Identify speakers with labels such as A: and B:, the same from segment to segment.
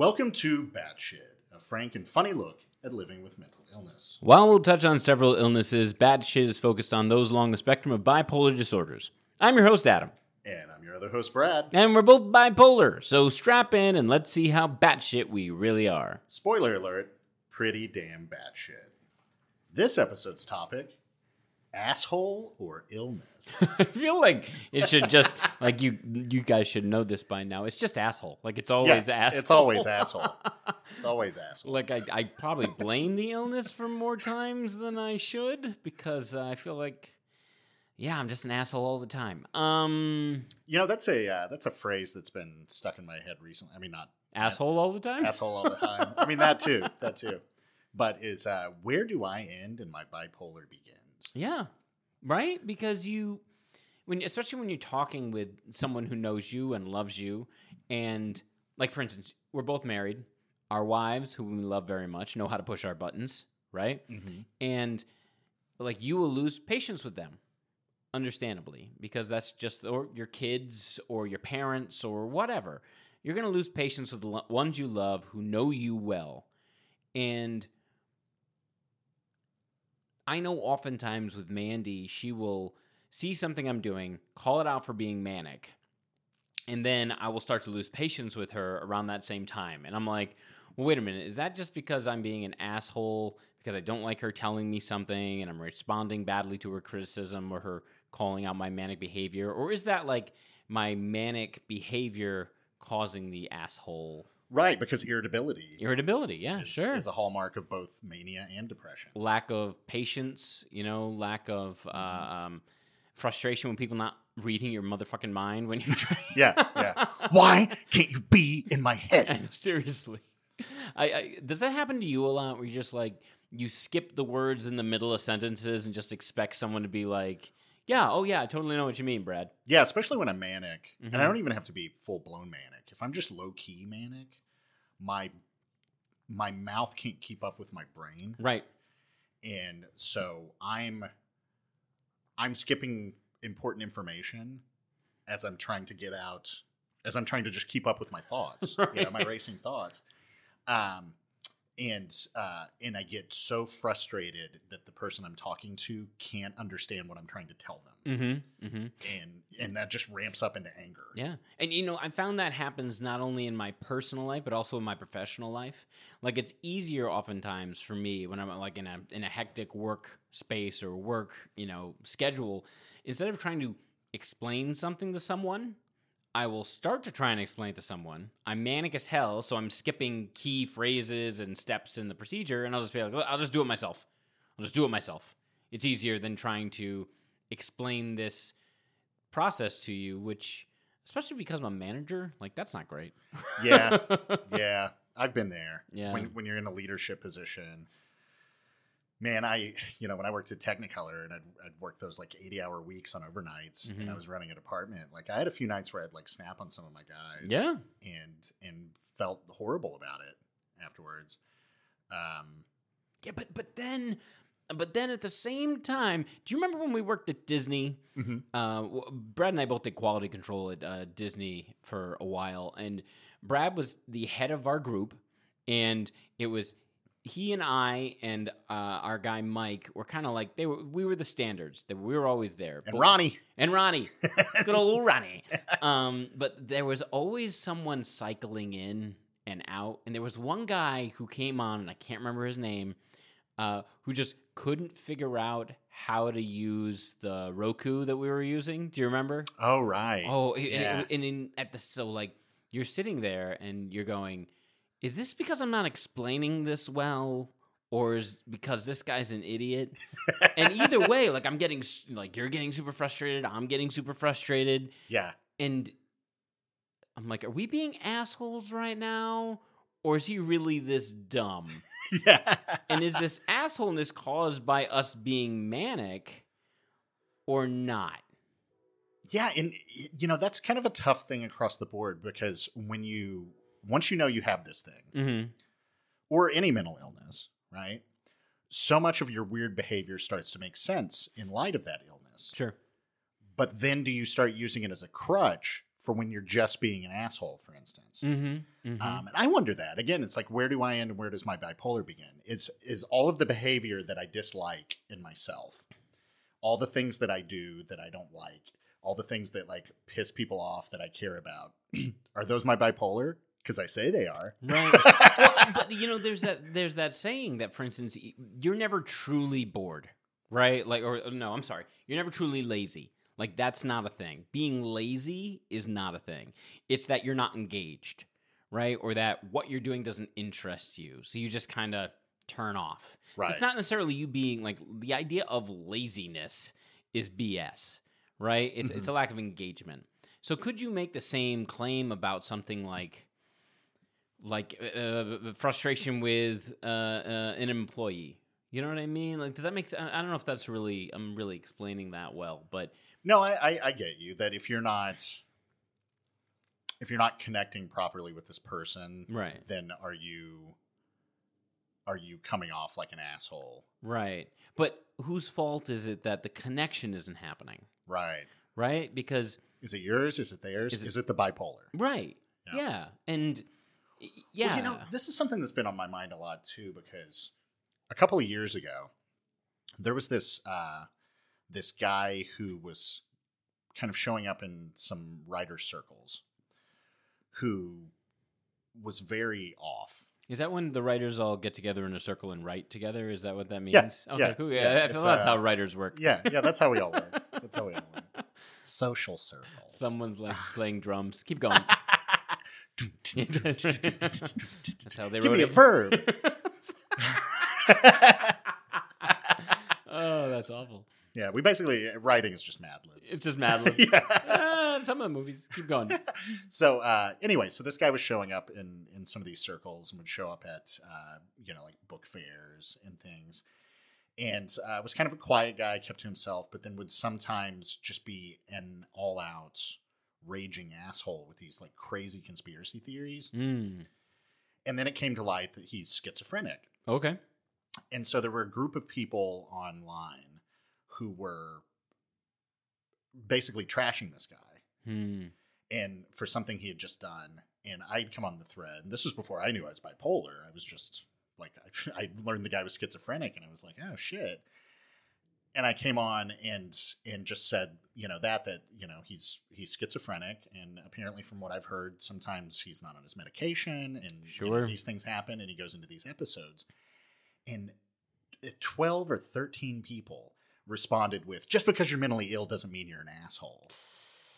A: Welcome to Batshit, a frank and funny look at living with mental illness.
B: While we'll touch on several illnesses, Batshit is focused on those along the spectrum of bipolar disorders. I'm your host, Adam,
A: And I'm your other host, Brad.
B: and we're both bipolar, so strap in and let's see how batshit we really are.
A: Spoiler alert, pretty damn batshit. This episode's topic asshole or illness.
B: I feel like it should just like you you guys should know this by now. It's just asshole. Like it's always
A: Yeah,
B: asshole.
A: It's always asshole. It's always asshole.
B: Like I, I probably blame the illness for more times than I should because uh, I feel like, yeah, I'm just an asshole all the time. Um,
A: You know, that's a uh, that's a phrase that's been stuck in my head recently. I mean, not
B: asshole all the time.
A: asshole all the time. I mean, that too, that too. But is uh, where do I end and my bipolar
B: Yeah, right. Because you, when especially when you're talking with someone who knows you and loves you, and like for instance, we're both married. Our wives, who we love very much, know how to push our buttons, right?
A: Mm-hmm.
B: and like you will lose patience with them understandably because that's just or your kids or your parents or whatever you're going to lose patience with the ones you love who know you well and i know oftentimes with mandy she will see something i'm doing call it out for being manic and then i will start to lose patience with her around that same time and i'm like well, wait a minute, is that just because I'm being an asshole because I don't like her telling me something and I'm responding badly to her criticism or her calling out my manic behavior? Or is that like my manic behavior causing the asshole
A: Right, because irritability
B: irritability? Yeah,
A: is,
B: sure.
A: is a hallmark of both mania and depression.
B: lack of patience, you know, lack of uh, um, frustration when people not reading your motherfucking mind when you try.
A: Yeah, yeah. Why can't you be in my head?
B: seriously. I, I does that happen to you a lot where you just like you skip the words in the middle of sentences and just expect someone to be like, "Yeah, oh yeah, I totally know what you mean, Brad."
A: Yeah, especially when I'm manic, and I
B: Mhm.
A: don't even have to be full blown manic. If I'm just low key manic, my my mouth can't keep up with my brain,
B: Right.
A: and so I'm I'm skipping important information as I'm trying to get out, as I'm trying to just keep up with my thoughts, you know, my racing thoughts. Um, and uh, and I get so frustrated that the person I'm talking to can't understand what I'm trying to tell them,
B: Mm-hmm. Mm-hmm.
A: and and that just ramps up into anger.
B: Yeah. And you know, I found that happens not only in my personal life but also in my professional life. Like it's easier oftentimes for me when I'm like in a in a hectic work space or work, you know, schedule, instead of trying to explain something to someone, I will start to try and explain it to someone. I'm manic as hell, so I'm skipping key phrases and steps in the procedure and I'll just be like, I'll just do it myself. I'll just do it myself. It's easier than trying to explain this process to you, which, especially because I'm a manager, like that's not great.
A: Yeah, yeah, I've been there.
B: Yeah.
A: When when you're in a leadership position, man, I you know when I worked at Technicolor and I'd, I'd work those like 80 hour weeks on overnights, and I
B: Mhm.
A: was running a department. Like I had a few nights where I'd like snap on some of my guys,
B: yeah.
A: and and felt horrible about it afterwards. Um,
B: Yeah, but but then, but then at the same time, do you remember when we worked at Disney?
A: Mhm.
B: Uh, Brad and I both did quality control at uh, Disney for a while, and Brad was the head of our group, and it was he and I and uh, our guy Mike were kind of like they were. We were the standards. That we were always there.
A: and
B: But-
A: Ronnie,
B: and Ronnie, good old Ronnie. Um, but there was always someone cycling in and out, and there was one guy who came on, and I can't remember his name, uh, who just couldn't figure out how to use the Roku that we were using. Do you remember?
A: oh right,
B: Oh, and,
A: Yeah.
B: and in at the so like you're sitting there and you're going, is this because I'm not explaining this well? Or is because this guy's an idiot? and either way, like I'm getting like you're getting super frustrated, I'm getting super frustrated,
A: yeah,
B: and I'm like, are we being assholes right now, or is he really this dumb?
A: yeah.
B: and is this assholeness caused by us being manic, or not?
A: Yeah, and you know that's kind of a tough thing across the board because when you once you know you have this thing
B: Mm-hmm.
A: or any mental illness, right? So much of your weird behavior starts to make sense in light of that illness.
B: Sure.
A: But then do you start using it as a crutch for when you're just being an asshole, for instance.
B: Mm-hmm.
A: Um, and I wonder that again. It's like where do I end and where does my bipolar begin? Is is all of the behavior that I dislike in myself, all the things that I do that I don't like, all the things that like piss people off that I care about, are those my bipolar? Because I say they are.
B: Right. well, but you know, there's that there's that saying that, for instance, you're never truly bored, right? Like, or no, I'm sorry, you're never truly lazy. Like that's not a thing. Being lazy is not a thing. It's that you're not engaged, right? Or that what you're doing doesn't interest you, so you just kind of turn off.
A: Right.
B: It's not necessarily you being like the idea of laziness is BS, right? It's it's mm-hmm. a lack of engagement. So could you make the same claim about something like like uh, frustration with uh, uh, an employee? You know what I mean? Like, does that make? sense? I don't know if that's really. I'm really explaining that well, but
A: No, I, I, I get you that if you're not if you're not connecting properly with this person,
B: right,
A: then are you are you coming off like an asshole?
B: right. But whose fault is it that the connection isn't happening?
A: Right.
B: Right, because
A: Is it yours? Is it theirs?
B: Is
A: Is
B: it-
A: it, the bipolar?
B: right,
A: Yeah.
B: yeah, and yeah,
A: Well, you know, this is something that's been on my mind a lot too, because a couple of years ago, there was this uh, this guy who was kind of showing up in some writer circles, who was very off.
B: Is that when the writers all get together in a circle and write together? Is that what that means?
A: Yeah,
B: Okay,
A: yeah,
B: cool.
A: yeah,
B: Yeah, I feel
A: it's,
B: that's how
A: uh,
B: writers work.
A: Yeah, yeah, that's how we all work. That's how we all work. Social circles.
B: Someone's like playing drums. Keep going. That's how they
A: Give
B: wrote
A: me a verb.
B: oh, that's awful.
A: yeah, we basically writing is just Mad Libs.
B: It's just Mad Lib.
A: yeah.
B: Ah, some of the movies. Keep going.
A: so uh, anyway, so this guy was showing up in in some of these circles and would show up at uh, you know like book fairs and things, and uh, was kind of a quiet guy, kept to himself, but then would sometimes just be an all out raging asshole with these like crazy conspiracy theories.
B: Mm.
A: And then it came to light that he's schizophrenic.
B: Okay.
A: And so there were a group of people online who were basically trashing this guy
B: Hmm.
A: and for something he had just done. And I'd come on the thread. And this was before I knew I was bipolar. I was just like, I, I learned the guy was schizophrenic, and I was like, oh shit. And I came on and and just said, you know, that that you know he's he's schizophrenic, and apparently from what I've heard, sometimes he's not on his medication, and you know,
B: Sure.
A: these things happen, and he goes into these episodes. And twelve or thirteen people responded with, "Just because you're mentally ill doesn't mean you're an asshole."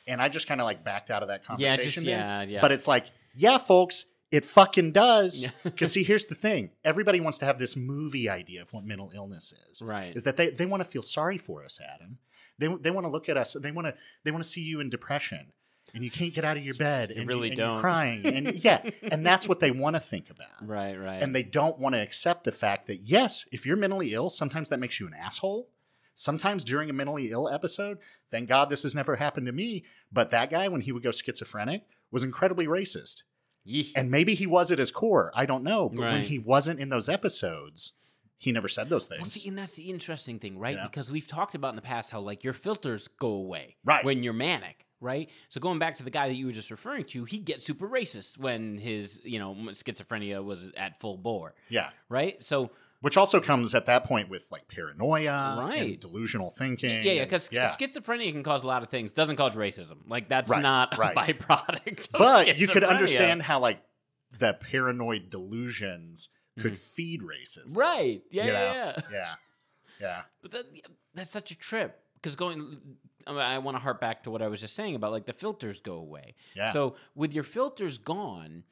A: And I just kind of like backed out of that
B: Yeah,
A: conversation.
B: just
A: then.
B: yeah, yeah.
A: But it's like, yeah, folks, it fucking does. Because see, here's the thing: everybody wants to have this movie idea of what mental illness is.
B: right.
A: Is that they, they want to feel sorry for us, Adam? They they want to look at us. They want to they want to see you in depression, and you can't get out of your bed, and,
B: really
A: and
B: don't.
A: you're crying, and yeah, and that's what they want to think about.
B: right. Right.
A: And they don't want to accept the fact that yes, if you're mentally ill, sometimes that makes you an asshole. Sometimes during a mentally ill episode, thank God this has never happened to me, but that guy, when he would go schizophrenic, was incredibly racist.
B: Yeesh.
A: And maybe he was at his core. I don't know. But when he wasn't in those episodes, he never said those
B: Well,
A: things.
B: see, and that's the interesting thing, right?
A: Know?
B: Because we've talked about in the past how like your filters go away
A: Right.
B: when you're manic, right? So going back to the guy that you were just referring to, he gets super racist when his you know schizophrenia was at full bore,
A: yeah.
B: right? So
A: Which also comes at that point with like paranoia and
B: Right.
A: delusional thinking.
B: yeah, yeah, because
A: yeah.
B: schizophrenia can cause a lot of things. Doesn't cause racism. Like that's
A: Right,
B: not
A: right.
B: a byproduct.
A: But you could understand how like the paranoid delusions could mm-hmm. feed racism.
B: Right? Yeah,
A: you know?
B: yeah, yeah.
A: Yeah. Yeah.
B: But that, that's such a trip because going. I, want to harp back to what I was just saying about like the filters go away.
A: Yeah.
B: So with your filters gone,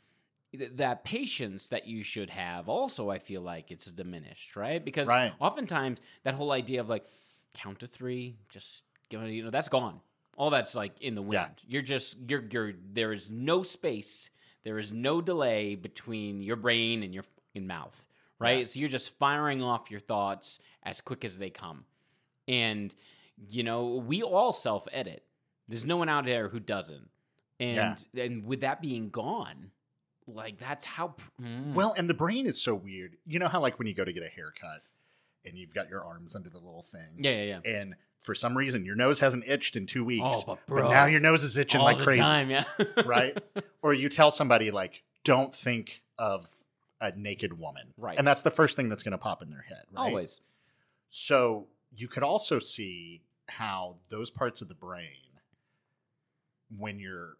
B: that patience that you should have also, I feel like it's diminished, right? Because
A: Right.
B: oftentimes that whole idea of like count to three, just you know, you know, that's gone. All that's like in the wind.
A: Yeah.
B: You're just you're you're there is no space, there is no delay between your brain and your fucking mouth, right?
A: Yeah.
B: So you're just firing off your thoughts as quick as they come. And you know, we all self-edit. There's no one out there who doesn't. And and with that being gone, like that's how mm.
A: Well, and the brain is so weird. You know how like when you go to get a haircut and you've got your arms under the little thing.
B: Yeah, yeah, yeah.
A: And for some reason, your nose hasn't itched in two weeks.
B: Oh, but bro,
A: now your nose is itching like crazy.
B: time, yeah.
A: right? Or you tell somebody like, "Don't think of a naked woman,"
B: Right.
A: And that's the first thing that's going to pop in their head. Right?
B: Always.
A: So you could also see how those parts of the brain, when you're,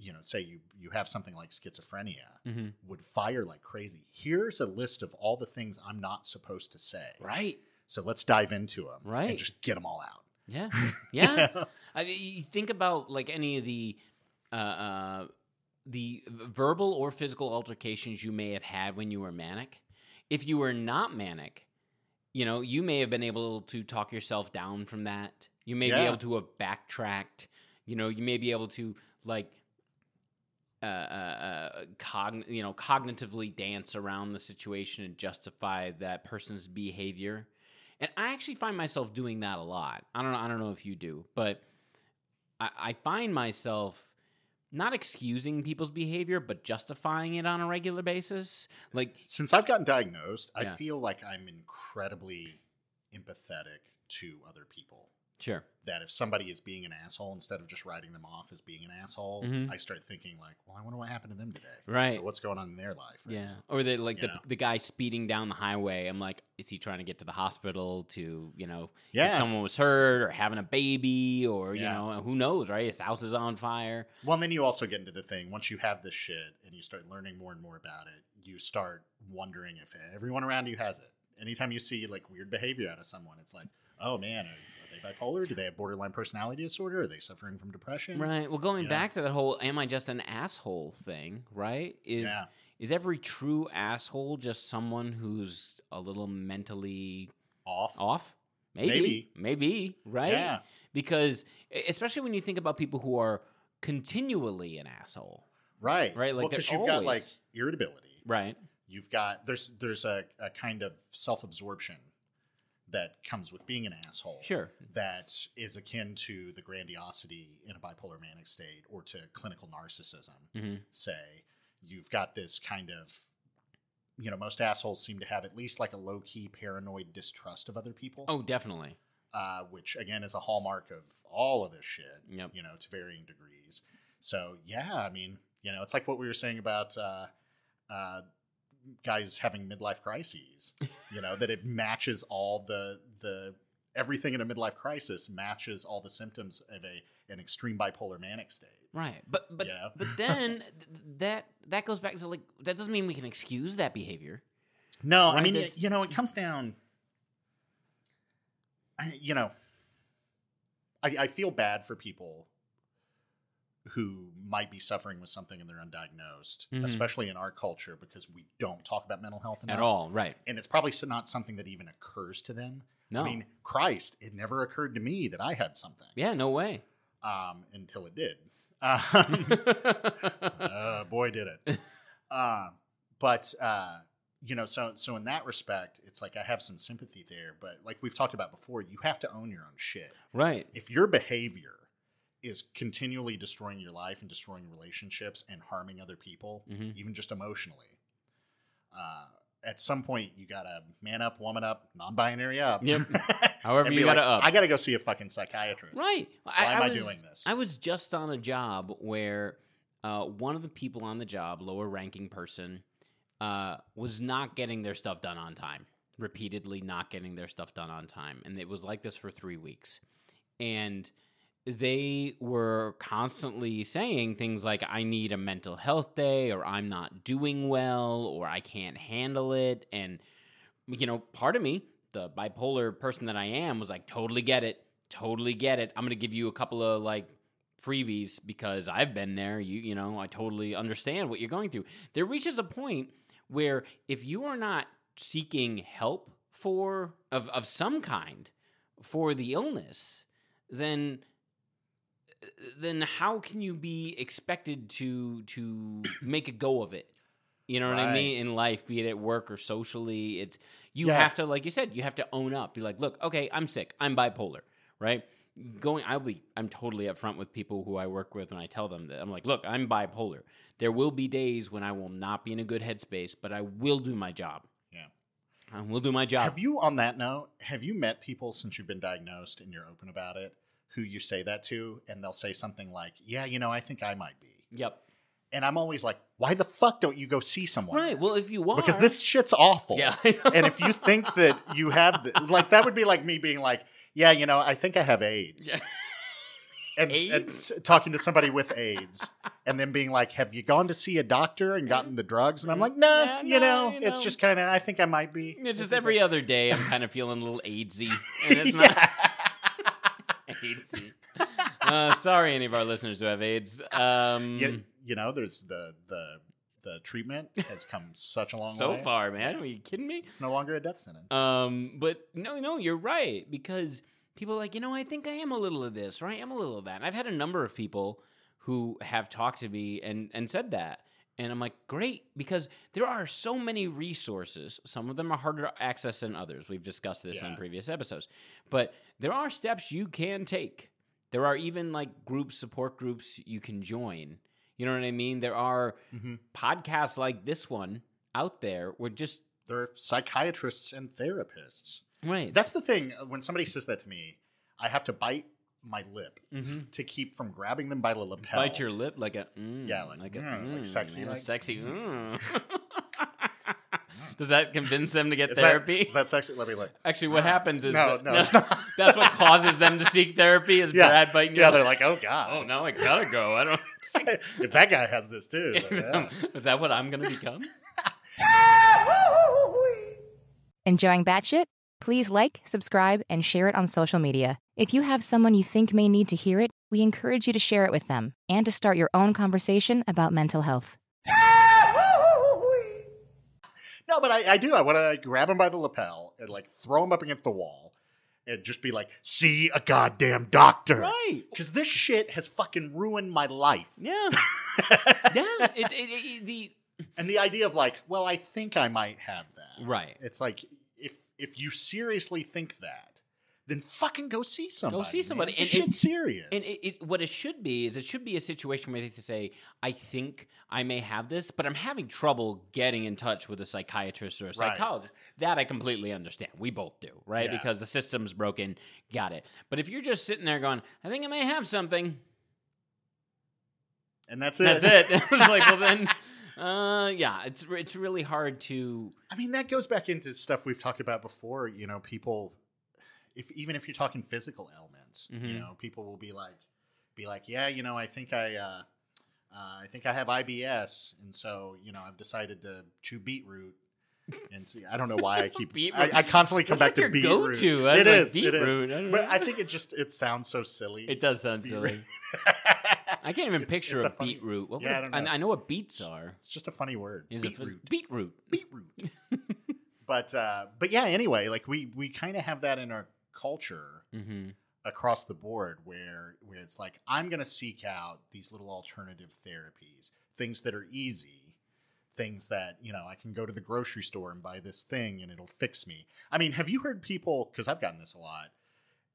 A: you know, say you you have something like schizophrenia,
B: hmm
A: would fire like crazy. Here's a list of all the things I'm not supposed to say.
B: Right.
A: So let's dive into them.
B: Right.
A: And just get them all out.
B: Yeah. Yeah. I mean, you think about like any of the uh, uh, the verbal or physical altercations you may have had when you were manic. If you were not manic, you know, you may have been able to talk yourself down from that. You may be able to have backtracked. You know, you may be able to like uh, uh, uh, cogn- you know, cognitively dance around the situation and justify that person's behavior. And I actually find myself doing that a lot. I don't know. I don't know if you do, but I, I find myself not excusing people's behavior, but justifying it on a regular basis. Like,
A: Since I've gotten diagnosed, I feel like I'm incredibly empathetic to other people.
B: Sure,
A: That if somebody is being an asshole, instead of just writing them off as being an asshole,
B: Mhm.
A: I start thinking like, well, I wonder what happened to them today.
B: right?
A: Or what's going on in their life. right
B: Yeah,
A: now.
B: or the like
A: You
B: the
A: know?
B: the guy speeding down the highway. I'm like, is he trying to get to the hospital to you know, if
A: Yeah.
B: someone was hurt or having a baby or you know, who knows, right? His house is on fire.
A: Well, and then you also get into the thing once you have this shit and you start learning more and more about it, you start wondering if everyone around you has it. Anytime you see like weird behavior out of someone, it's like, oh man, are, are they bipolar? Do they have borderline personality disorder? Are they suffering from depression?
B: Right. Well, going
A: You know?
B: back to that whole "am I just an asshole" thing, right? Is
A: Yeah.
B: is every true asshole just someone who's a little mentally
A: Off.
B: off? Maybe.
A: Maybe.
B: Maybe, right?
A: Yeah.
B: Because especially when you think about people who are continually an asshole,
A: Right.
B: Right, like,
A: because
B: they're
A: you've got like irritability.
B: right?
A: You've got there's there's a, a kind of self absorption that comes with being an asshole.
B: Sure.
A: That is akin to the grandiosity in a bipolar manic state or to clinical narcissism.
B: hmm
A: say you've got this kind of you know most assholes seem to have at least like a low-key paranoid distrust of other people
B: Oh, definitely.
A: uh, which again is a hallmark of all of this shit
B: Yep.
A: you know to varying degrees so yeah i mean you know it's like what we were saying about uh, uh, guys having midlife crises you know that it matches all the the everything in a midlife crisis matches all the symptoms of a an extreme bipolar manic state
B: Right. But but
A: You know?
B: but then th- that that goes back to like that doesn't mean we can excuse that behavior.
A: No, I mean,
B: that's-
A: you know, it comes down. I, you know, I, I feel bad for people who might be suffering with something and they're undiagnosed,
B: Mhm.
A: especially in our culture because we don't talk about mental health enough
B: At all, right?
A: and it's probably not something that even occurs to them.
B: No.
A: I mean, Christ, it never occurred to me that I had something
B: yeah, no way.
A: um, until it did. Um, uh, boy, did it. Uh, but uh, you know, so so in that respect, it's like I have some sympathy there. But like we've talked about before, you have to own your own shit.
B: right.
A: If your behavior is continually destroying your life and destroying relationships and harming other people,
B: Mhm.
A: even just emotionally, uh, at some point you gotta man up, woman up, non-binary up.
B: Yep. However you gotta
A: like,
B: up.
A: I gotta go see a fucking psychiatrist.
B: Right.
A: Why am I
B: was-
A: doing this?
B: I was just on a job where uh, one of the people on the job, lower ranking person, uh, was not getting their stuff done on time. Repeatedly not getting their stuff done on time. And it was like this for three weeks. And they were constantly saying things like, I need a mental health day, or I'm not doing well, or I can't handle it. And, you know, part of me, the bipolar person that I am, was like, totally get it. Totally get it. I'm going to give you a couple of like freebies because I've been there. You, you know, I totally understand what you're going through. There reaches a point where if you are not seeking help for, of, of some kind for the illness, then then how can you be expected to to make a go of it? You know what I mean in life, be it at work or socially. It's you
A: Yeah.
B: have to, like you said, you have to own up. Be like, look, okay, I'm sick. I'm bipolar, right? Going, I'll be, I'm totally upfront with people who I work with, and I tell them that I'm like, look, I'm bipolar. There will be days when I will not be in a good headspace, but I will do my job.
A: Yeah.
B: Um, we'll do my job.
A: Have you, on that note, have you met people since you've been diagnosed and you're open about it who you say that to and they'll say something like, yeah, you know, I think I might be.
B: Yep.
A: And I'm always like, why the fuck don't you go see someone?
B: Right. Well, if you are,
A: Because this shit's awful.
B: Yeah.
A: And if you think that you have, the, like, that would be like me being like, yeah, you know, I think I have AIDS.
B: Yeah.
A: And, and
B: AIDS?
A: s- talking to somebody with AIDS and then being like, have you gone to see a doctor and gotten the drugs? And I'm like, nah,
B: Yeah,
A: you,
B: no,
A: know,
B: you
A: it's just kind of, I think I might be.
B: It's just every other day I'm kind of feeling a little AIDSy. And it's not AIDSy. Uh, sorry, any of our listeners who have AIDS. Um,
A: you, you know, there's the, the, the treatment has come such a long
B: so
A: way.
B: So far, man. Are you kidding me?
A: It's no longer a death sentence.
B: Um, but no, no, you're right because people are like, you know, I think I am a little of this, or I am a little of that. And I've had a number of people who have talked to me and and said that, and I'm like, great, because there are so many resources. Some of them are harder to access than others. We've discussed this
A: Yeah.
B: previous episodes, but there are steps you can take. There are even like group support groups you can join. You know what I mean? There are
A: Mhm.
B: podcasts like this one out there where just
A: There are psychiatrists and therapists.
B: right.
A: That's the thing. When somebody says that to me, I have to bite my lip s-
B: Mhm.
A: to keep from grabbing them by the lapel.
B: bite your lip like a mm,
A: Yeah, like,
B: a
A: mm, like sexy,
B: yeah,
A: like,
B: sexy.
A: mm.
B: mm. Does that convince them to get
A: Is
B: therapy?
A: That, is that sexy? Let me look.
B: Actually, what happens is
A: No,
B: that,
A: no, it's not.
B: that's what causes them to seek therapy. Is
A: Yeah.
B: Brad biting your
A: Yeah,
B: lip?
A: they're like, oh god.
B: oh no, I gotta go. I don't.
A: if that guy has this too, yeah.
B: is that what I'm gonna become?
C: Enjoying Batshit? Please like, subscribe, and share it on social media. If you have someone you think may need to hear it, we encourage you to share it with them and to start your own conversation about mental health.
A: no, but I, I do. I want to grab him by the lapel and like throw him up against the wall and just be like, "See a goddamn doctor."
B: Right.
A: Because this shit has fucking ruined my life.
B: Yeah. Yeah. It, it, it, the
A: and the idea of like, well, I think I might have that.
B: right.
A: It's like if if you seriously think that, then fucking go see somebody.
B: Go see somebody.
A: Man.
B: And
A: This shit's serious.
B: And it, it, what it should be is it should be a situation where they say, I think I may have this, but I'm having trouble getting in touch with a psychiatrist or a
A: Right.
B: psychologist. That I completely understand. We both do, right?
A: Yeah.
B: Because the system's broken. Got it. But if you're just sitting there going, I think I may have something,
A: and that's it.
B: that's it. I was like, well, then, uh, yeah, it's, it's really hard to.
A: I mean, that goes back into stuff we've talked about before. You know, people, if even if you're talking physical ailments, you
B: Mhm.
A: know, people will be like, be like, yeah, you know, I think I, uh, uh, I think I have IBS, and so you know, I've decided to chew beetroot. And see, I don't know why I keep. I,
B: Beetroot.
A: I constantly come
B: That's
A: back
B: like
A: to beetroot.
B: go-to. I
A: It
B: like,
A: is. It is.
B: beetroot, I
A: But. I think it just it sounds so silly.
B: It does sound
A: Beetroot.
B: silly. I can't even
A: It's-
B: picture
A: it's
B: a,
A: funny-
B: beetroot. What
A: Yeah, I don't know.
B: I, I know what beets are.
A: It's just a funny word.
B: Is it
A: beetroot.
B: beetroot?
A: beetroot. but uh, but yeah. Anyway, like we we kind of have that in our culture
B: Mm-hmm.
A: across the board, where where it's like I'm going to seek out these little alternative therapies, things that are easy, things that you know I can go to the grocery store and buy this thing and it'll fix me. I mean, have you heard people? Because I've gotten this a lot.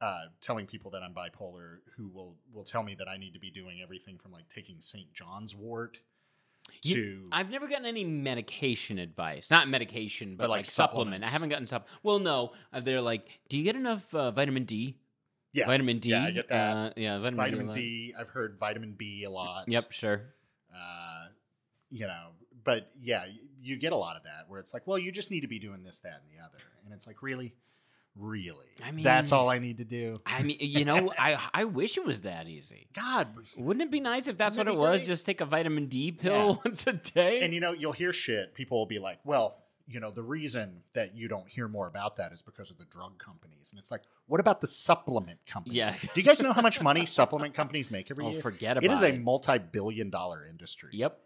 A: Uh, telling people that I'm bipolar, who will will tell me that I need to be doing everything from like taking St. John's Wort to
B: You- I've never gotten any medication advice. Not medication, but,
A: But,
B: like,
A: like,
B: supplement. I haven't gotten supp. Well, no. Uh, They're like, do you get enough uh, vitamin D?
A: yeah,
B: Vitamin D.
A: Yeah, I get that.
B: Uh, yeah, vitamin,
A: vitamin
B: D. a lot.
A: D. I've heard vitamin B a lot.
B: Yep, sure.
A: Uh, you know, but yeah, you get a lot of that where it's like, well, you just need to be doing this, that, and the other, and it's like, really, really,
B: I mean, that's
A: all I need to do.
B: I mean, you know, I I wish it was that easy.
A: God,
B: Wouldn't it be nice if that's what it was?
A: great?
B: Just take a vitamin D pill
A: Yeah.
B: once a day.
A: and you know, you'll hear shit. People will be like, well. You know, the reason that you don't hear more about that is because of the drug companies. And it's like, what about the supplement companies?
B: Yeah.
A: Do you guys know how much money supplement companies make every
B: oh,
A: year?
B: forget about
A: it.
B: It
A: is a multi billion dollar industry.
B: Yep.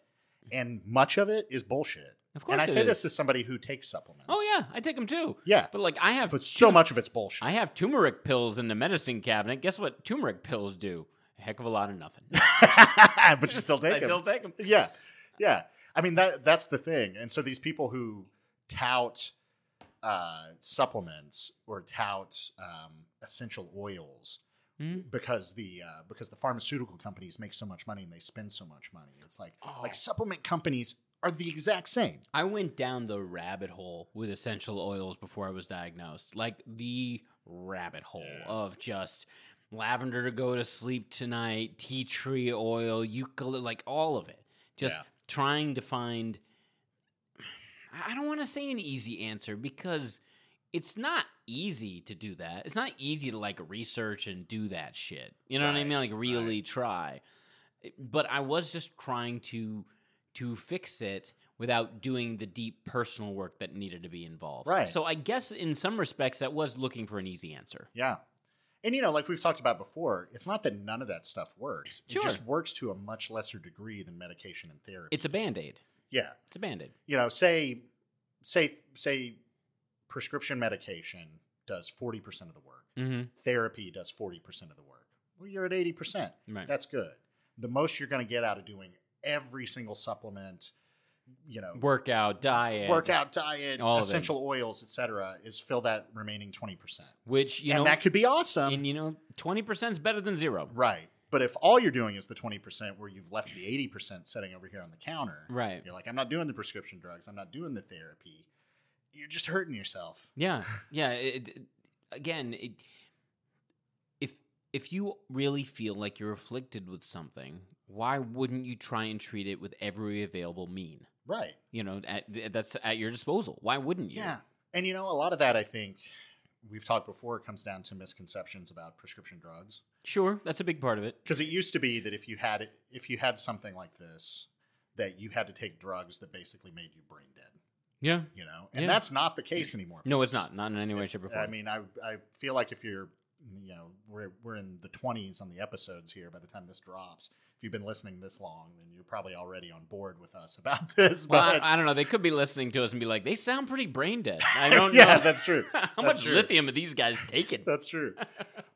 A: And much of it is bullshit.
B: Of course
A: And I say
B: is.
A: this as somebody who takes supplements.
B: Oh yeah, I take them too.
A: Yeah.
B: But like, I have
A: But so much of it's bullshit.
B: I have turmeric pills in the medicine cabinet. Guess what? Turmeric pills do a heck of a lot of nothing.
A: but you still take
B: I
A: them.
B: still take them.
A: yeah, yeah. I mean that that's the thing. And so these people who tout uh, supplements or tout um, essential oils
B: Mhm.
A: because the uh, because the pharmaceutical companies make so much money and they spend so much money. It's like
B: Oh.
A: like supplement companies are the exact same.
B: I went down the rabbit hole with essential oils before I was diagnosed. Like the rabbit hole
A: Yeah.
B: of just lavender to go to sleep tonight, tea tree oil, eucalypt, like all of it. Just
A: Yeah.
B: trying to find. I I don't want to say an easy answer because it's not easy to do that. It's not easy to like research and do that shit. You know what I mean? Like really try. But I was just trying to to fix it without doing the deep personal work that needed to be involved.
A: Right.
B: So I guess in some respects that was looking for an easy answer.
A: Yeah. And you know, like we've talked about before, it's not that none of that stuff works.
B: Sure.
A: It just works to a much lesser degree than medication and therapy.
B: It's a band-aid.
A: yeah.
B: It's a band-aid.
A: You know, say say say prescription medication does 40% of the work.
B: Mm-hmm.
A: Therapy does 40% of the work. Well, you're at 80%.
B: Right.
A: That's good. The most you're going to get out of doing every single supplement, you know,
B: Workout, diet,
A: workout, diet,
B: All of it.
A: essential oils, etc., is fill that remaining 20%.
B: which you
A: and
B: know,
A: that could be awesome.
B: and you know, twenty percent is better than zero.
A: Right. But if all you're doing is the 20% where you've left the 80% sitting over here on the counter,
B: Right.
A: you're like, I'm not doing the prescription drugs, I'm not doing the therapy, you're just hurting yourself.
B: Yeah, yeah. It, it- again, it, if if you really feel like you're afflicted with something, why wouldn't you try and treat it with every available mean?
A: Right.
B: You know, at, that's at your disposal. Why wouldn't you?
A: Yeah. And you know, a lot of that, I think, we've talked before, comes down to misconceptions about prescription drugs.
B: Sure, that's a big part of it.
A: Because it used to be that if you had if you had something like this, that you had to take drugs that basically made you brain dead.
B: Yeah.
A: You know, and
B: Yeah.
A: that's not the case anymore.
B: No, it's not. Not in any way,
A: If-
B: shape, or form.
A: I mean, I I feel like if you're, you know, we're we're in the twenties on the episodes here. By the time this drops, if you've been listening this long, then you're probably already on board with us about this.
B: well,
A: But
B: I, I don't know. They could be listening to us and be like, "They sound pretty brain dead." I don't
A: yeah,
B: know.
A: that's true.
B: How
A: That's
B: much
A: true.
B: lithium are these guys taking?
A: That's true.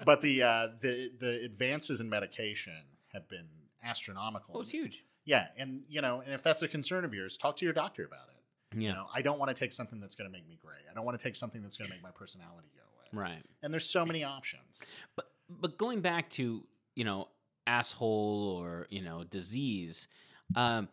A: But the uh, the the advances in medication have been astronomical.
B: Oh, it's huge.
A: Yeah, and you know, and if that's a concern of yours, talk to your doctor about it.
B: Yeah.
A: You know, I don't want to take something that's going to make me gray. I don't want to take something that's going to make my personality go.
B: Right.
A: And there's so many options.
B: But but going back to you know asshole or you know disease, um,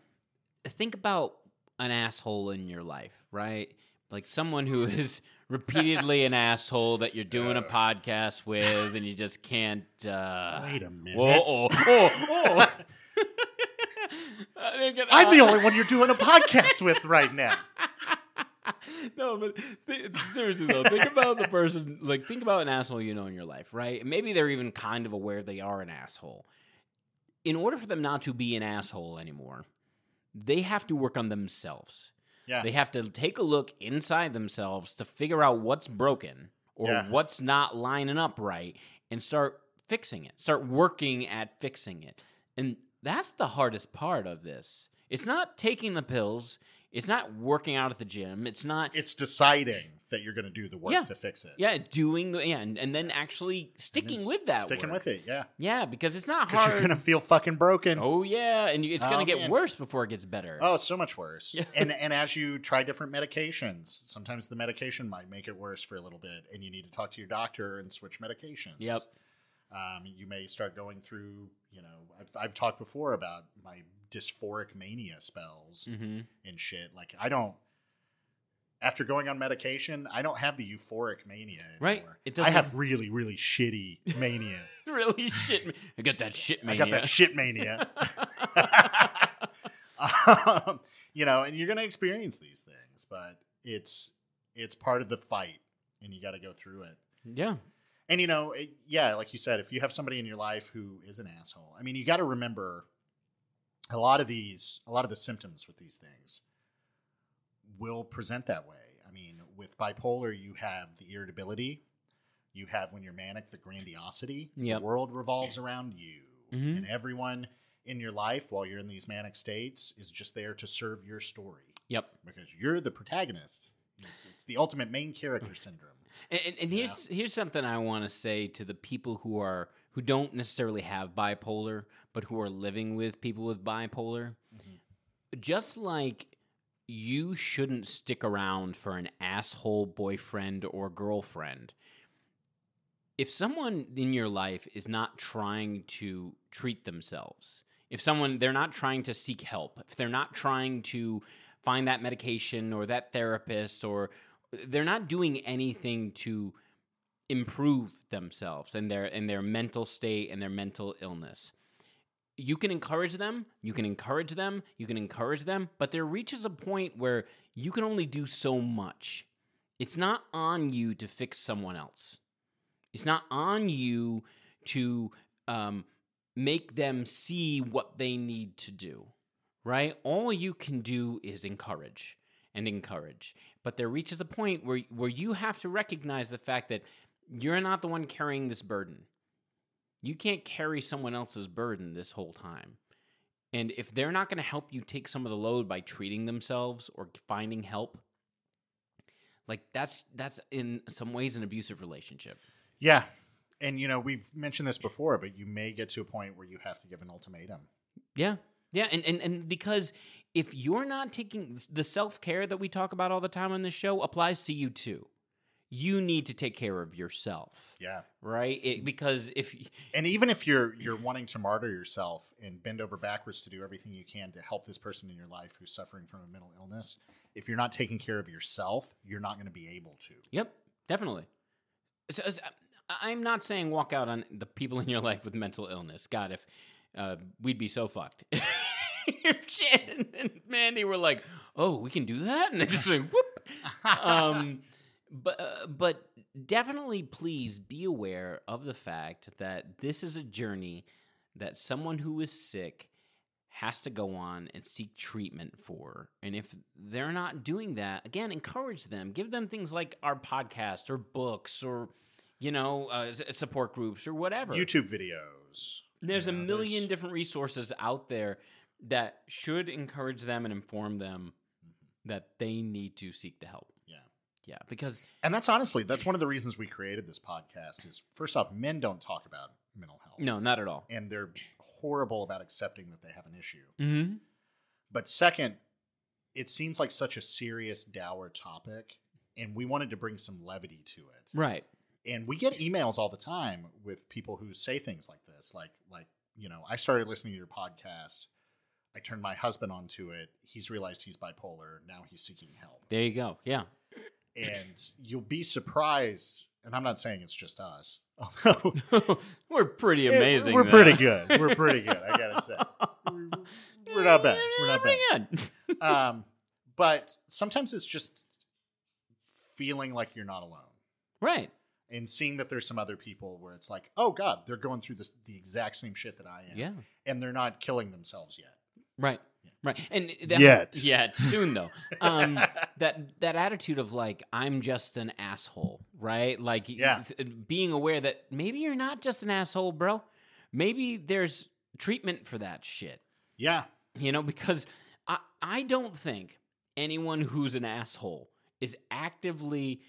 B: think about an asshole in your life, right? Like someone who is repeatedly an asshole that you're doing a
A: Uh.
B: podcast with, and you just can't. Uh,
A: Wait a minute.
B: Whoa! Oh! Oh! oh.
A: I'm the only one you're doing a podcast with right now.
B: no, but th- seriously though, think about the person. Like, think about an asshole you know in your life, right? Maybe they're even kind of aware they are an asshole. In order for them not to be an asshole anymore, they have to work on themselves.
A: Yeah.
B: They have to take a look inside themselves to figure out what's broken or
A: Yeah.
B: what's not lining up right and start fixing it. Start working at fixing it. And that's the hardest part of this. It's not taking the pills. It's not working out at the gym. It's not
A: It's deciding that you're going to do the work
B: Yeah.
A: to fix it.
B: yeah, doing the yeah, and, and then actually
A: And then
B: sticking with that.
A: Sticking
B: work.
A: with it, yeah.
B: Yeah, because it's not
A: Because
B: hard.
A: you're going to feel fucking broken.
B: oh yeah, and you, it's gonna
A: Oh,
B: get
A: man.
B: worse before it gets better.
A: Oh, so much worse.
B: Yeah.
A: and and as you try different medications, sometimes the medication might make it worse for a little bit, and you need to talk to your doctor and switch medications.
B: Yep.
A: Um, you may start going through. You know, I've, I've talked before about my dysphoric mania spells
B: hmm
A: and shit. Like I don't. After going on medication, I don't have the euphoric mania anymore.
B: Right. It
A: I
B: doesn't-
A: have really, really shitty mania.
B: really shit. ma- I got that shit mania.
A: I got that shit mania. um, you know, and you're going to experience these things, but it's it's part of the fight, and you got to go through it.
B: yeah.
A: And you know, it, yeah, like you said, if you have somebody in your life who is an asshole, I mean, you got to remember a lot of these, a lot of the symptoms with these things will present that way. I mean, with bipolar, you have the irritability. You have when you're manic, the grandiosity.
B: Yep.
A: The world revolves around you,
B: Mhm.
A: and everyone in your life while you're in these manic states is just there to serve your story
B: Yep.
A: because you're the protagonist. It's, it's the ultimate main character syndrome.
B: And, and, and here's here's something I want to say to the people who are who don't necessarily have bipolar, but who are living with people with bipolar. Mm-hmm. Just like you shouldn't stick around for an asshole boyfriend or girlfriend. If someone in your life is not trying to treat themselves, if someone they're not trying to seek help, if they're not trying to find that medication or that therapist or they're not doing anything to improve themselves and their and their mental state and their mental illness. You can encourage them, you can encourage them, you can encourage them, but there reaches a point where you can only do so much. It's not on you to fix someone else. It's not on you to um, make them see what they need to do, right? All you can do is encourage and encourage. But there reaches a point where, where you have to recognize the fact that you're not the one carrying this burden. You can't carry someone else's burden this whole time. And if they're not going to help you take some of the load by treating themselves or finding help, like that's that's in some ways an abusive relationship.
A: Yeah. And you know, we've mentioned this before, but you may get to a point where you have to give an ultimatum.
B: Yeah. Yeah, and, and and because if you're not taking the self-care that we talk about all the time on this show applies to you too. You need to take care of yourself.
A: Yeah.
B: Right? It, because if
A: And even if you're you're wanting to martyr yourself and bend over backwards to do everything you can to help this person in your life who's suffering from a mental illness, if you're not taking care of yourself, you're not going to be able to.
B: Yep, definitely. So, so, I'm not saying walk out on the people in your life with mental illness. God, if uh, we'd be so fucked. if Shannon and Mandy were like, "Oh, we can do that," and they just like, "Whoop." um, but uh, but definitely, please be aware of the fact that this is a journey that someone who is sick has to go on and seek treatment for. And if they're not doing that, again, encourage them. Give them things like our podcast or books or you know uh, support groups or whatever.
A: YouTube videos.
B: There's
A: you
B: a million
A: there's-
B: different resources out there that should encourage them and inform them that they need to seek the help.
A: Yeah.
B: Because
A: And that's honestly, that's one of the reasons we created this podcast is first off, men don't talk about mental health.
B: no, not at all.
A: And they're horrible about accepting that they have an issue.
B: Mm-hmm.
A: But second, it seems like such a serious, dour topic. And we wanted to bring some levity to it.
B: Right.
A: and we get emails all the time with people who say things like this like like you know i started listening to your podcast i turned my husband onto it he's realized he's bipolar now he's seeking help
B: There you go. Yeah.
A: And you'll be surprised and i'm not saying it's just us although
B: we're pretty
A: Yeah,
B: amazing.
A: we're
B: though.
A: pretty good we're pretty good i gotta say we're, we're not bad we're not bad
B: bad.
A: um but sometimes it's just feeling like you're not alone
B: right.
A: and seeing that there's some other people where it's like, oh god, they're going through this the exact same shit that I am,
B: Yeah.
A: and they're not killing themselves yet.
B: Right. Right. And that,
A: Yet.
B: Yeah, soon though. Um that that attitude of like I'm just an asshole, right? Like
A: Yeah.
B: being aware that maybe you're not just an asshole, bro. Maybe there's treatment for that shit.
A: Yeah,
B: You know, because I I don't think anyone who's an asshole is actively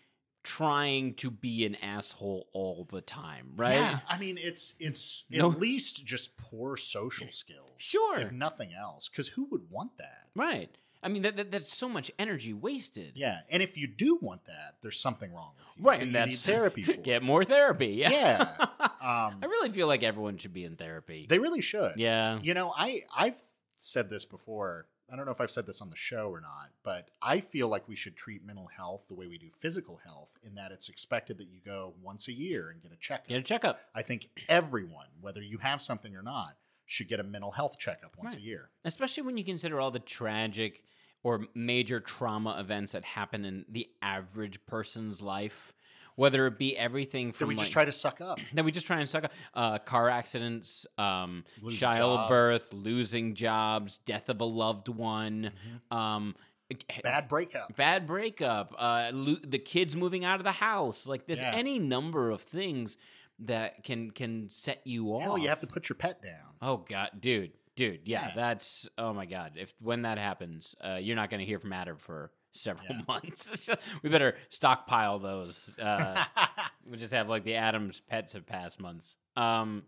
B: trying to be an asshole all the time, right?
A: Yeah, I mean, it's it's
B: No.
A: at least just poor social skills,
B: Sure.
A: if nothing else. Because who would want that?
B: Right. I mean that, that that's so much energy wasted.
A: Yeah, and if you do want that, there's something wrong with you.
B: Right, and
A: you
B: that's
A: need therapy for.
B: Get more therapy. Yeah.
A: Yeah. Um,
B: I really feel like everyone should be in therapy.
A: they really should.
B: yeah.
A: You know, I I've said this before. I don't know if I've said this on the show or not, but I feel like we should treat mental health the way we do physical health, in that it's expected that you go once a year and get a checkup.
B: Get a checkup.
A: I think everyone, whether you have something or not, should get a mental health checkup once
B: Right.
A: a year.
B: Especially when you consider all the tragic or major trauma events that happen in the average person's life. Whether it be everything
A: That
B: from
A: we just try to suck up.
B: that we just try and suck up uh, car accidents, um,
A: Lose
B: childbirth, losing jobs, death of a loved one, um,
A: Mm-hmm. Bad breakup.
B: bad breakup, uh, lo- the kids moving out of the house. Like there's
A: Yeah.
B: any number of things that can can set you off.
A: Hell, you have to put your pet down.
B: Oh god, dude, dude, yeah,
A: Yeah.
B: that's oh my god. If when that happens, uh, you're not going to hear from Adam for several
A: Yeah.
B: months. we better stockpile those. Uh, we just have like the Adams pets of past months. Um,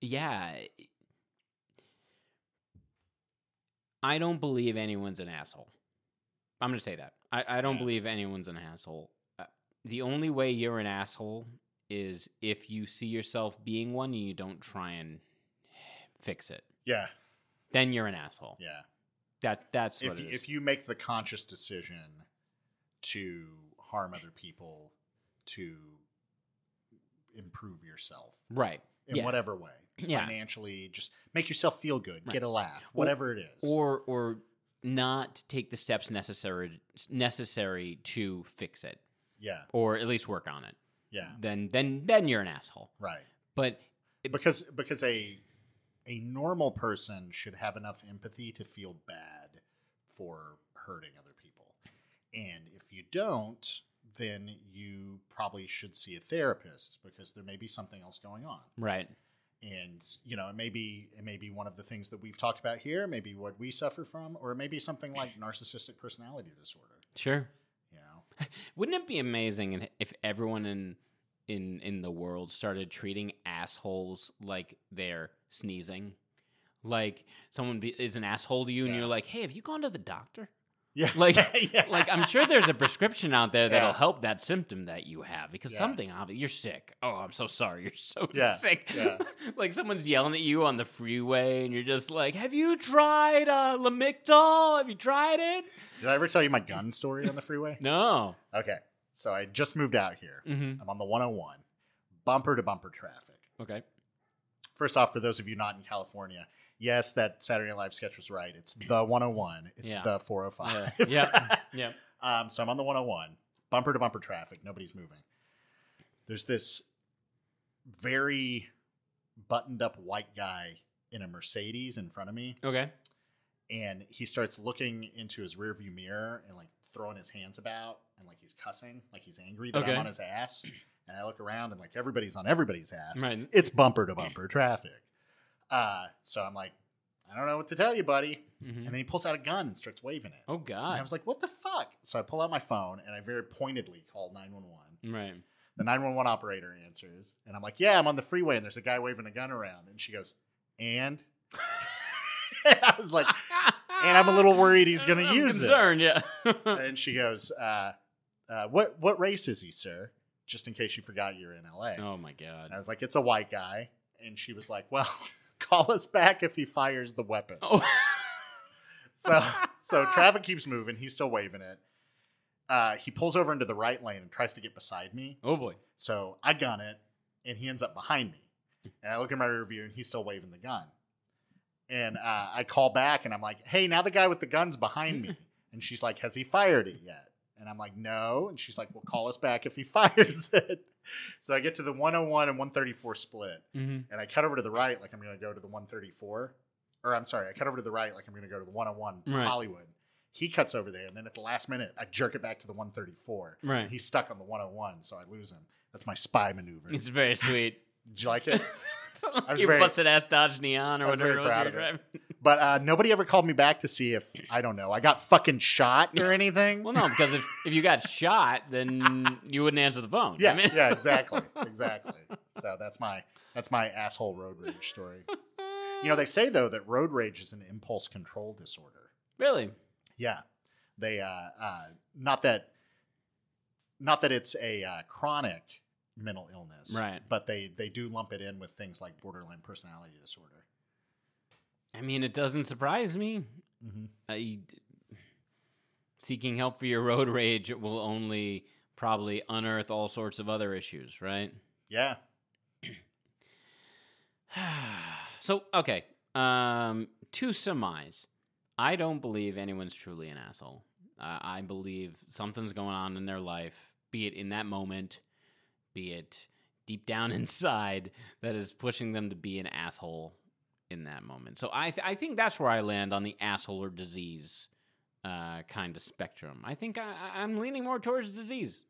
B: yeah. I don't believe anyone's an asshole. I'm going to say that. I, I don't
A: Yeah.
B: believe anyone's an asshole. Uh, the only way you're an asshole is if you see yourself being one and you don't try and fix it.
A: yeah,
B: Then you're an asshole.
A: yeah.
B: That that's what
A: if
B: it is.
A: if you make the conscious decision to harm other people to improve yourself
B: right.
A: in
B: Yeah.
A: whatever way
B: Yeah.
A: financially just make yourself feel good
B: Right.
A: get a laugh
B: Or-
A: whatever it is
B: or or not take the steps necessary necessary to fix it
A: yeah
B: or at least work on it
A: yeah
B: then then then you're an asshole
A: right
B: but
A: because because a a normal person should have enough empathy to feel bad for hurting other people. And if you don't then you probably should see a therapist because there may be something else going on.
B: Right.
A: And you know it may be it may be one of the things that we've talked about here maybe what we suffer from or it may be something like narcissistic personality disorder.
B: Sure.
A: You know?
B: Wouldn't it be amazing if everyone in in in the world started treating assholes like they're sneezing. Like someone be, is an asshole to you and
A: Yeah.
B: you're like hey have you gone to the doctor?
A: Yeah.
B: Like-
A: Yeah.
B: like i'm sure there's a prescription out there that'll
A: Yeah.
B: help that symptom that you have because
A: Yeah.
B: something obvious you're sick. Oh i'm so sorry. You're so sick.
A: Yeah.
B: like someone's yelling at you on the freeway and you're just like have you tried uh lamictal? Have you tried it?
A: Did i ever tell you my gun story on the freeway?
B: No.
A: Okay so i just moved out here.
B: Mm-hmm.
A: i'm on the 101 bumper to bumper traffic.
B: Okay.
A: First off for those of you not in california yes that saturday Night live sketch was right. It's the 101 it's
B: Yeah.
A: the 405
B: yeah. Yeah. Yeah.
A: Um, so I'm on the 101, bumper to bumper traffic. Nobody's moving. There's this very buttoned up white guy in a Mercedes in front of me,
B: okay
A: and he starts looking into his rearview mirror and like throwing his hands about and like he's cussing, like he's angry that
B: Okay.
A: I'm on his ass. And I look around and like everybody's on everybody's ass.
B: Right.
A: It's bumper to bumper traffic. Uh, so I'm like, I don't know what to tell you, buddy.
B: Mhm.
A: And then he pulls out a gun and starts waving it.
B: Oh
A: And I was like, what the fuck? So I pull out my phone and I very pointedly call 911.
B: Right.
A: The 911 operator answers. And I'm like, yeah, I'm on the freeway and there's a guy waving a gun around. And she goes, and? I was like, and I'm a little worried he's going to use
B: concerned, yeah.
A: And she goes, uh, uh, what, what race is he, sir? Just in case you forgot you're in LA.
B: oh my God!
A: And I was like, it's a white guy. And she was like, well, call us back if he fires the weapon.
B: Oh.
A: So so traffic keeps moving. He's still waving it. Uh, he pulls over into the right lane and tries to get beside me.
B: oh boy!
A: So I gun it, and he ends up behind me. And I look in my rear view, and he's still waving the gun. And uh, I call back, and I'm like, "Hey, now the guy with the gun's behind me." And she's like, "Has he fired it yet?" And I'm like, "No." And she's like, "Well, call us back if he fires it." So I get to the 101 and 134 split,
B: Mm-hmm.
A: and I cut over to the right like I'm going to go to the 134. Or I'm sorry, I cut over to the right like I'm going to go to the 101 to
B: Right.
A: Hollywood. He cuts over there, and then at the last minute, I jerk it back to the 134.
B: Right.
A: And he's stuck on the 101, so I lose him. That's my spy maneuver.
B: It's very sweet.
A: Did you like it? I was
B: you
A: very-
B: busted ass Dodge Neon or whatever
A: very proud of it.
B: driving.
A: But uh, nobody ever called me back to see if I don't know I got fucking shot or anything.
B: Well, no, because if, if you got shot, then you wouldn't answer the phone.
A: yeah,
B: I mean-
A: yeah, exactly, exactly. So that's my that's my asshole road rage story. You know, they say though that road rage is an impulse control disorder.
B: really?
A: Yeah, they uh, uh, not that not that it's a uh, chronic mental illness,
B: Right.
A: But they they do lump it in with things like borderline personality disorder.
B: I mean, it doesn't surprise me.
A: Mm-hmm.
B: I, seeking help for your road rage will only probably unearth all sorts of other issues, right?
A: Yeah,
B: so, okay. Um, to surmise, I don't believe anyone's truly an asshole. Uh, I believe something's going on in their life, be it in that moment, be it deep down inside, that is pushing them to be an asshole in that moment. So I, th- I think that's where I land on the asshole or disease uh, kind of spectrum. I think I, I'm leaning more towards disease.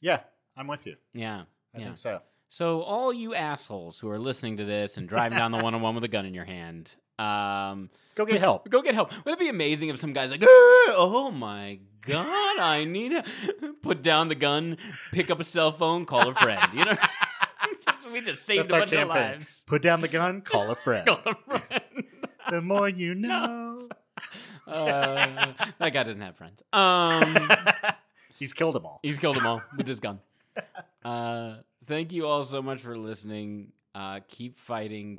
A: yeah, I'm with you.
B: Yeah.
A: I
B: yeah.
A: think so.
B: So all you assholes who are listening to this and driving down the 101 with a gun in your hand, um,
A: Go get help.
B: go get help. Wouldn't it be amazing if some guy's like, "Oh my god, I need to put down the gun, pick up a cell phone, call a friend." You know, Just- we just saved
A: That's
B: a bunch of lives.
A: Put down the gun, call a friend.
B: Call a friend.
A: the more you know.
B: uh, that guy doesn't have friends. Um,
A: He's killed them all.
B: He's killed them all with his gun. Uh, thank you all so much for listening. Uh, keep fighting.